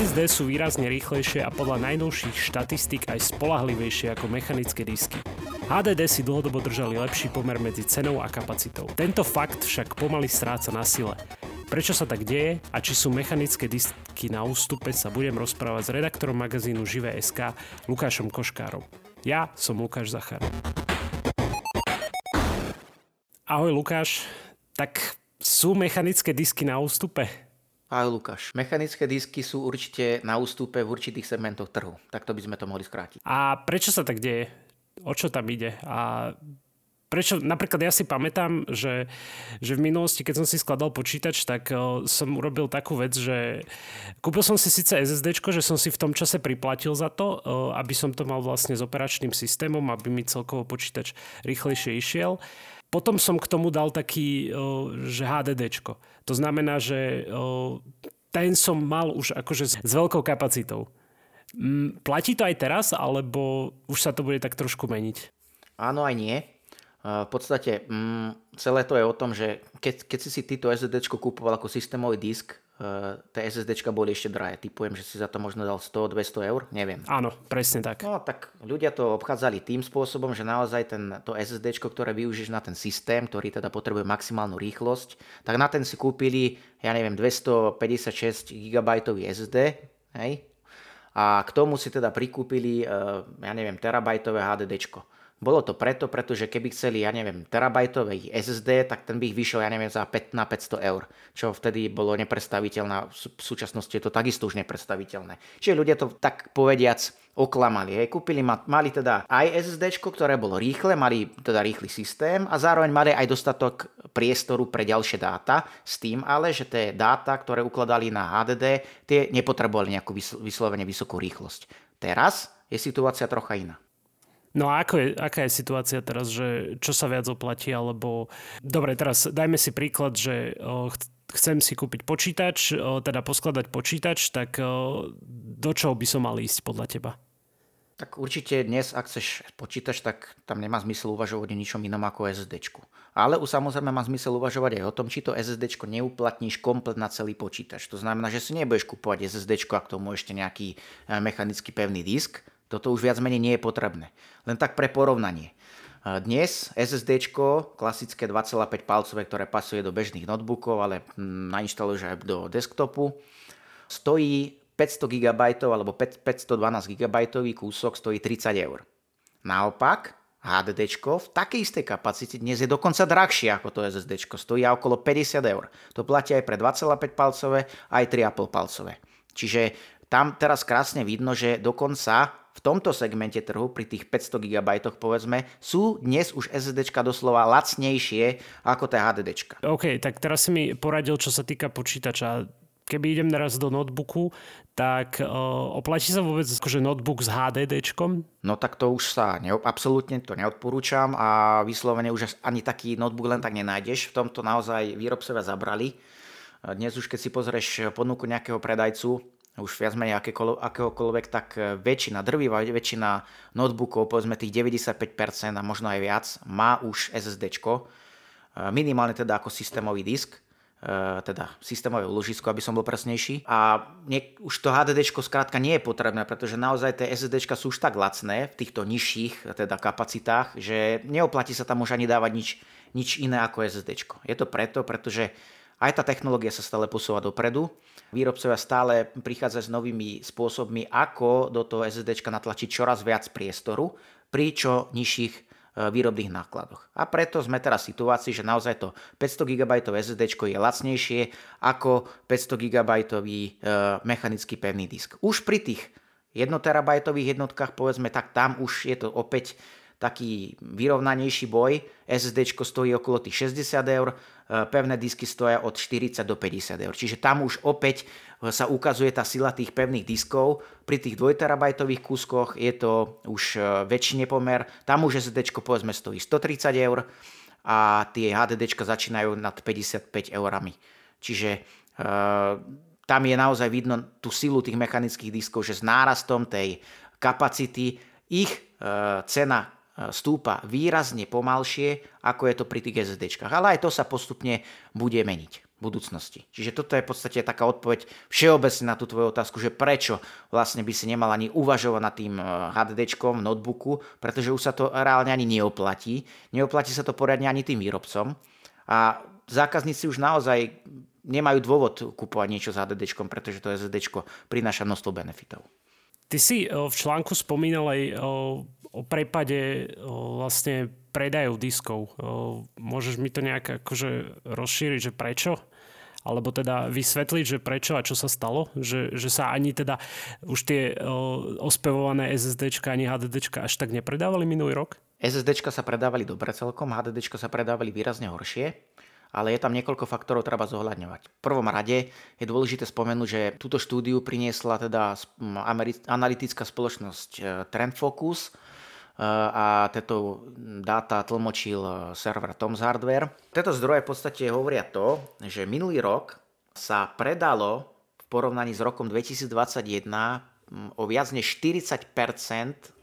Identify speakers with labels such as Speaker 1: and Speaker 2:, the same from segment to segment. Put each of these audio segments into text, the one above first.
Speaker 1: SSD sú výrazne rýchlejšie a podľa najnovších štatistík aj spolahlivejšie ako mechanické disky. HDD si dlhodobo držali lepší pomer medzi cenou a kapacitou. Tento fakt však pomaly stráca na sile. Prečo sa tak deje a či sú mechanické disky na ústupe sa budem rozprávať s redaktorom magazínu Živé.sk Lukášom Koškárom. Ja som Lukáš Zachar. Ahoj Lukáš, tak sú mechanické disky na ústupe?
Speaker 2: Ahoj Lukáš. Mechanické disky sú určite na ústupe v určitých segmentoch trhu. Takto by sme to mohli skrátiť.
Speaker 1: A prečo sa tak deje? O čo tam ide? A prečo, napríklad ja si pamätám, že, že v minulosti, keď som si skladal počítač, tak som urobil takú vec, že kúpil som si síce SSD, že som si v tom čase priplatil za to, aby som to mal vlastne s operačným systémom, aby mi celkovo počítač rýchlejšie išiel. Potom som k tomu dal taký, že HDDčko. To znamená, že ten som mal už akože s veľkou kapacitou. Mm, platí to aj teraz, alebo už sa to bude tak trošku meniť?
Speaker 2: Áno aj nie. V podstate mm, celé to je o tom, že keď, keď si si tyto SSD kúpoval ako systémový disk, Uh, tie SSD boli ešte drahé. Typujem, že si za to možno dal 100-200 eur, neviem.
Speaker 1: Áno, presne tak.
Speaker 2: No tak ľudia to obchádzali tým spôsobom, že naozaj ten, to SSD, ktoré využiješ na ten systém, ktorý teda potrebuje maximálnu rýchlosť, tak na ten si kúpili, ja neviem, 256 GB SSD, hej? A k tomu si teda prikúpili, uh, ja neviem, terabajtové HDD. Bolo to preto, pretože keby chceli, ja neviem, terabajtový SSD, tak ten by ich vyšiel, ja neviem, za 5 na 500 eur, čo vtedy bolo nepredstaviteľné. V súčasnosti je to takisto už nepredstaviteľné. Čiže ľudia to tak povediac oklamali. Hej. Kúpili, mali teda aj SSD, ktoré bolo rýchle, mali teda rýchly systém a zároveň mali aj dostatok priestoru pre ďalšie dáta, s tým ale, že tie dáta, ktoré ukladali na HDD, tie nepotrebovali nejakú vyslovene vysokú rýchlosť. Teraz je situácia trocha iná.
Speaker 1: No a ako je, aká je situácia teraz, že čo sa viac oplatí, alebo... Dobre, teraz dajme si príklad, že chcem si kúpiť počítač, teda poskladať počítač, tak do čoho by som mal ísť podľa teba?
Speaker 2: Tak určite dnes, ak chceš počítač, tak tam nemá zmysel uvažovať o ničom inom ako SSD. Ale už samozrejme má zmysel uvažovať aj o tom, či to SSD neuplatníš komplet na celý počítač. To znamená, že si nebudeš kúpovať SSD a k tomu ešte nejaký eh, mechanicky pevný disk, toto už viac menej nie je potrebné. Len tak pre porovnanie. Dnes SSD, klasické 2,5 palcové, ktoré pasuje do bežných notebookov, ale hm, nainštaluješ aj do desktopu, stojí 500 GB alebo 512 GB kúsok stojí 30 eur. Naopak, HDD v takej istej kapacite dnes je dokonca drahšie ako to SSD, stojí okolo 50 eur. To platí aj pre 2,5 palcové, aj 3,5 palcové. Čiže tam teraz krásne vidno, že dokonca v tomto segmente trhu pri tých 500 GB povedzme sú dnes už SSD doslova lacnejšie ako tá HDD.
Speaker 1: OK, tak teraz si mi poradil, čo sa týka počítača. Keby idem naraz do notebooku, tak uh, oplatí sa vôbec akože notebook s HDD?
Speaker 2: No tak to už sa ne, absolútne to neodporúčam a vyslovene už ani taký notebook len tak nenájdeš. V tomto naozaj výrobcovia zabrali. Dnes už keď si pozrieš ponuku nejakého predajcu, už viac menej akéhokoľvek, tak e, väčšina, drvivá väčšina notebookov, povedzme tých 95% a možno aj viac, má už SSD, e, minimálne teda ako systémový disk, e, teda systémové úložisko, aby som bol presnejší. A nie, už to HDD skrátka nie je potrebné, pretože naozaj tie SSD sú už tak lacné v týchto nižších teda kapacitách, že neoplatí sa tam už ani dávať nič, nič iné ako SSD. Je to preto, pretože aj tá technológia sa stále posúva dopredu. Výrobcovia stále prichádzajú s novými spôsobmi, ako do toho SSD natlačiť čoraz viac priestoru pri čo nižších e, výrobných nákladoch. A preto sme teraz v situácii, že naozaj to 500 GB SSD je lacnejšie ako 500 GB mechanický pevný disk. Už pri tých 1 terabajtových jednotkách, povedzme, tak tam už je to opäť taký vyrovnanejší boj. SSD stojí okolo tých 60 eur, e, pevné disky stoja od 40 do 50 eur. Čiže tam už opäť e, sa ukazuje tá sila tých pevných diskov. Pri tých 2 terabajtových kúskoch je to už e, väčší nepomer. Tam už SSD povedzme stojí 130 eur a tie HDD začínajú nad 55 eurami. Čiže tam je naozaj vidno tú silu tých mechanických diskov, že s nárastom tej kapacity ich cena stúpa výrazne pomalšie, ako je to pri tých SSD. Ale aj to sa postupne bude meniť. budúcnosti. Čiže toto je v podstate taká odpoveď všeobecne na tú tvoju otázku, že prečo vlastne by si nemal ani uvažovať nad tým HDDčkom v notebooku, pretože už sa to reálne ani neoplatí. Neoplatí sa to poriadne ani tým výrobcom. A zákazníci už naozaj nemajú dôvod kupovať niečo s HDDčkom, pretože to SSD prináša množstvo benefitov.
Speaker 1: Ty si v článku spomínal aj o prepade vlastne predajov diskov. Môžeš mi to nejak akože rozšíriť, že prečo? Alebo teda vysvetliť, že prečo a čo sa stalo? Že, že sa ani teda už tie ospevované SSDčka ani HDDčka až tak nepredávali minulý rok?
Speaker 2: SSDčka sa predávali dobre celkom, HDDčka sa predávali výrazne horšie ale je tam niekoľko faktorov treba zohľadňovať. V prvom rade je dôležité spomenúť, že túto štúdiu priniesla teda analytická spoločnosť e, Trend Focus, a tieto dáta tlmočil e, server Tom's Hardware. Tieto zdroje v podstate hovoria to, že minulý rok sa predalo v porovnaní s rokom 2021 o viac než 40%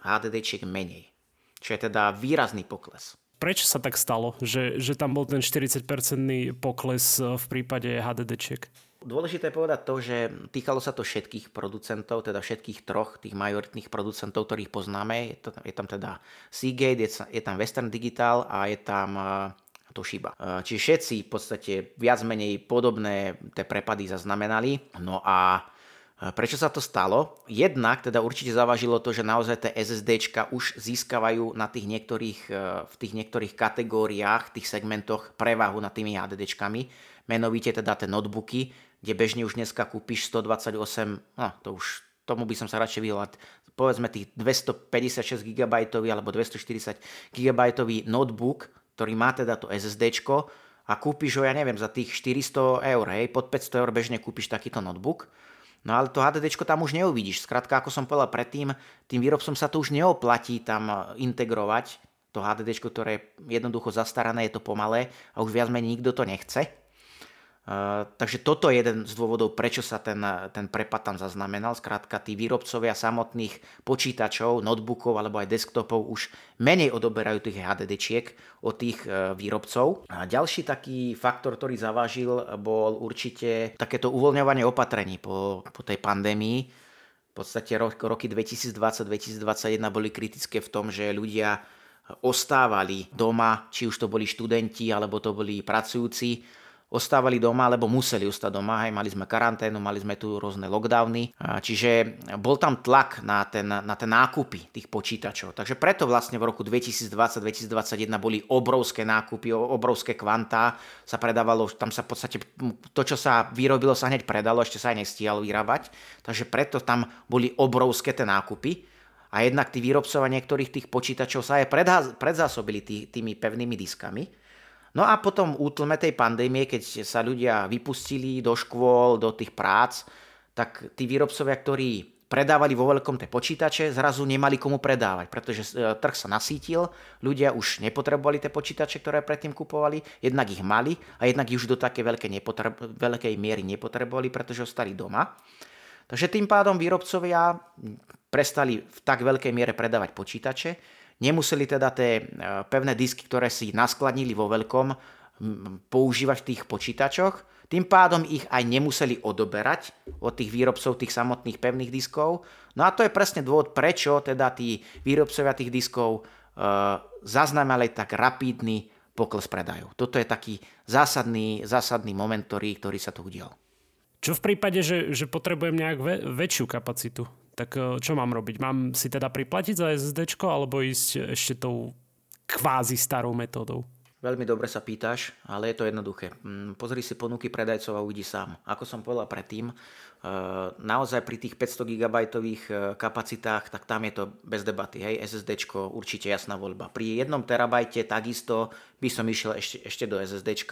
Speaker 2: HDD menej, čo je teda výrazný pokles.
Speaker 1: Prečo sa tak stalo, že, že tam bol ten 40-percentný pokles e, v prípade HDD-čiek?
Speaker 2: Dôležité je povedať to, že týkalo sa to všetkých producentov, teda všetkých troch tých majoritných producentov, ktorých poznáme. Je, to, je tam teda Seagate, je, je tam Western Digital a je tam uh, Toshiba. Uh, čiže všetci v podstate viac menej podobné tie prepady zaznamenali. No a Prečo sa to stalo? Jednak teda určite zavažilo to, že naozaj tie SSDčka už získavajú na tých niektorých, v tých niektorých kategóriách, tých segmentoch prevahu nad tými HDDčkami, menovite teda tie notebooky, kde bežne už dneska kúpiš 128, no to už tomu by som sa radšej vyhľad, povedzme tých 256 GB alebo 240 GB notebook, ktorý má teda to SSD a kúpiš ho, ja neviem, za tých 400 eur, hej, pod 500 eur bežne kúpiš takýto notebook. No ale to HDD tam už neuvidíš. Skrátka, ako som povedal predtým, tým výrobcom sa to už neoplatí tam integrovať to HDD, ktoré je jednoducho zastarané, je to pomalé a už viac menej nikto to nechce. Takže toto je jeden z dôvodov, prečo sa ten, ten prepad tam zaznamenal. Skrátka, tí výrobcovia samotných počítačov, notebookov alebo aj desktopov už menej odoberajú tých HDD od tých uh, výrobcov. A ďalší taký faktor, ktorý zavážil, bol určite takéto uvoľňovanie opatrení po, po tej pandémii. V podstate roky 2020-2021 boli kritické v tom, že ľudia ostávali doma, či už to boli študenti alebo to boli pracujúci ostávali doma, alebo museli ostať doma, hej, mali sme karanténu, mali sme tu rôzne lockdowny, čiže bol tam tlak na ten, na ten nákupy tých počítačov. Takže preto vlastne v roku 2020-2021 boli obrovské nákupy, obrovské kvantá sa predávalo, tam sa v podstate to, čo sa vyrobilo, sa hneď predalo, ešte sa aj nestíhalo vyrábať, takže preto tam boli obrovské tie nákupy a jednak tí výrobcovia niektorých tých počítačov sa aj predzásobili tý, tými pevnými diskami. No a potom útlme tej pandémie, keď sa ľudia vypustili do škôl, do tých prác, tak tí výrobcovia, ktorí predávali vo veľkom tie počítače, zrazu nemali komu predávať, pretože e, trh sa nasítil, ľudia už nepotrebovali tie počítače, ktoré predtým kupovali, jednak ich mali a jednak ich už do také veľkej, nepotreb- veľkej miery nepotrebovali, pretože ostali doma. Takže tým pádom výrobcovia prestali v tak veľkej miere predávať počítače, Nemuseli teda tie e, pevné disky, ktoré si naskladnili vo veľkom, používať v tých počítačoch. Tým pádom ich aj nemuseli odoberať od tých výrobcov tých samotných pevných diskov. No a to je presne dôvod, prečo teda tí výrobcovia tých diskov e, zaznamenali tak rapidný pokles predajov. Toto je taký zásadný, zásadný moment, ktorý, ktorý sa tu udial.
Speaker 1: Čo v prípade, že, že potrebujem nejak väčšiu kapacitu? Tak eh, čo mám robiť? Mám si teda priplatiť za SSD alebo ísť ešte tou kvázi starou metódou?
Speaker 2: Veľmi dobre sa pýtaš, ale je to jednoduché. Mm, pozri si ponuky predajcov a uvidí sám. Ako som povedal predtým, eh, naozaj pri tých 500 GB eh, kapacitách, tak tam je to bez debaty. Hej, SSD určite jasná voľba. Pri 1 terabajte takisto by som išiel ešte, ešte do SSD.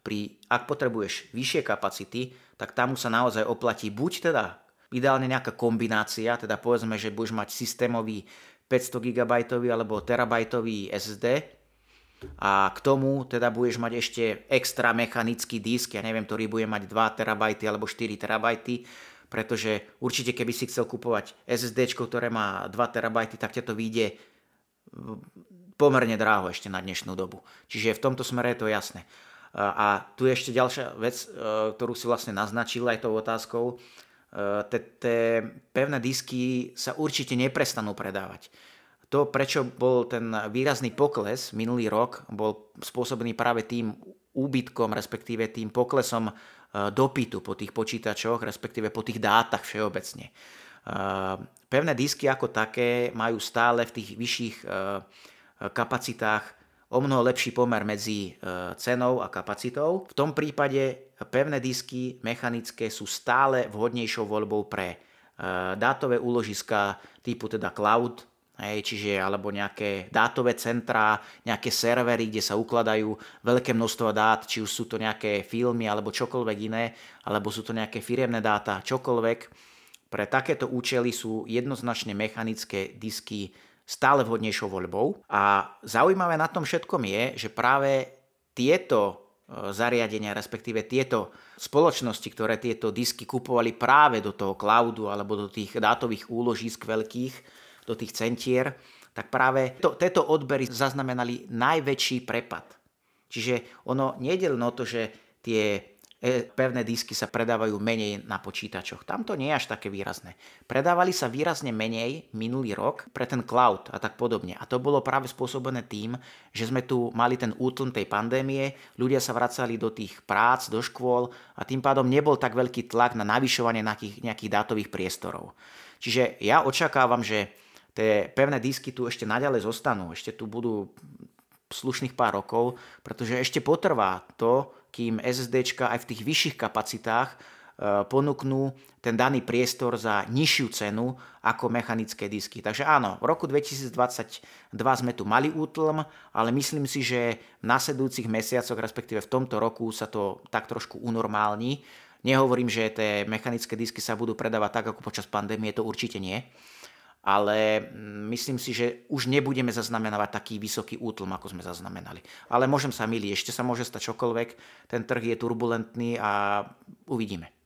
Speaker 2: Pri, ak potrebuješ vyššie kapacity, tak tam sa naozaj oplatí buď teda ideálne nejaká kombinácia, teda povedzme, že budeš mať systémový 500 GB alebo terabajtový SSD a k tomu teda budeš mať ešte extra mechanický disk, ja neviem, ktorý bude mať 2 terabajty alebo 4 terabajty, pretože určite keby si chcel kupovať SSD, ktoré má 2 terabajty, tak ťa to vyjde pomerne dráho ešte na dnešnú dobu. Čiže v tomto smere je to jasné. A tu je ešte ďalšia vec, ktorú si vlastne naznačil aj tou otázkou. Tie pevné disky sa určite neprestanú predávať. To, prečo bol ten výrazný pokles minulý rok, bol spôsobený práve tým úbytkom, respektíve tým poklesom dopytu po tých počítačoch, respektíve po tých dátach všeobecne. Pevné disky ako také majú stále v tých vyšších kapacitách o mnoho lepší pomer medzi cenou a kapacitou. V tom prípade pevné disky mechanické sú stále vhodnejšou voľbou pre dátové úložiska typu teda cloud, čiže alebo nejaké dátové centrá, nejaké servery, kde sa ukladajú veľké množstvo dát, či už sú to nejaké filmy alebo čokoľvek iné, alebo sú to nejaké firemné dáta, čokoľvek. Pre takéto účely sú jednoznačne mechanické disky stále vhodnejšou voľbou. A zaujímavé na tom všetkom je, že práve tieto e, zariadenia, respektíve tieto spoločnosti, ktoré tieto disky kupovali práve do toho cloudu alebo do tých dátových úložísk veľkých, do tých centier, tak práve to, tieto odbery zaznamenali najväčší prepad. Čiže ono nejde len to, že tie pevné disky sa predávajú menej na počítačoch. Tam to nie je až také výrazné. Predávali sa výrazne menej minulý rok pre ten cloud a tak podobne. A to bolo práve spôsobené tým, že sme tu mali ten útln tej pandémie, ľudia sa vracali do tých prác, do škôl a tým pádom nebol tak veľký tlak na navyšovanie nejakých, nejakých dátových priestorov. Čiže ja očakávam, že tie pevné disky tu ešte naďalej zostanú, ešte tu budú slušných pár rokov, pretože ešte potrvá to, kým SSD aj v tých vyšších kapacitách e, ponúknú ten daný priestor za nižšiu cenu ako mechanické disky. Takže áno, v roku 2022 sme tu mali útlm, ale myslím si, že v nasledujúcich mesiacoch, respektíve v tomto roku sa to tak trošku unormálni. Nehovorím, že tie mechanické disky sa budú predávať tak ako počas pandémie, to určite nie ale mm, myslím si, že už nebudeme zaznamenávať taký vysoký útlm, ako sme zaznamenali. Ale môžem sa miliť, ešte sa môže stať čokoľvek, ten trh je turbulentný a uvidíme.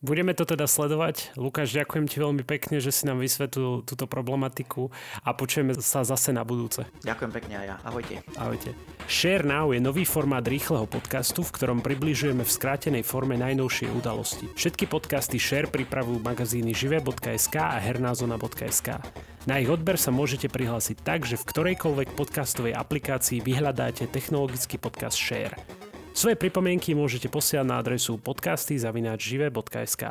Speaker 1: Budeme to teda sledovať. Lukáš, ďakujem ti veľmi pekne, že si nám vysvetlil túto problematiku a počujeme sa zase na budúce.
Speaker 2: Ďakujem pekne aj ja. Ahojte.
Speaker 1: Ahojte. Share Now je nový formát rýchleho podcastu, v ktorom približujeme v skrátenej forme najnovšie udalosti. Všetky podcasty Share pripravujú magazíny žive.sk a hernázona.sk. Na ich odber sa môžete prihlásiť tak, že v ktorejkoľvek podcastovej aplikácii vyhľadáte technologický podcast Share. Svoje pripomienky môžete posielať na adresu podcasty.žive.sk.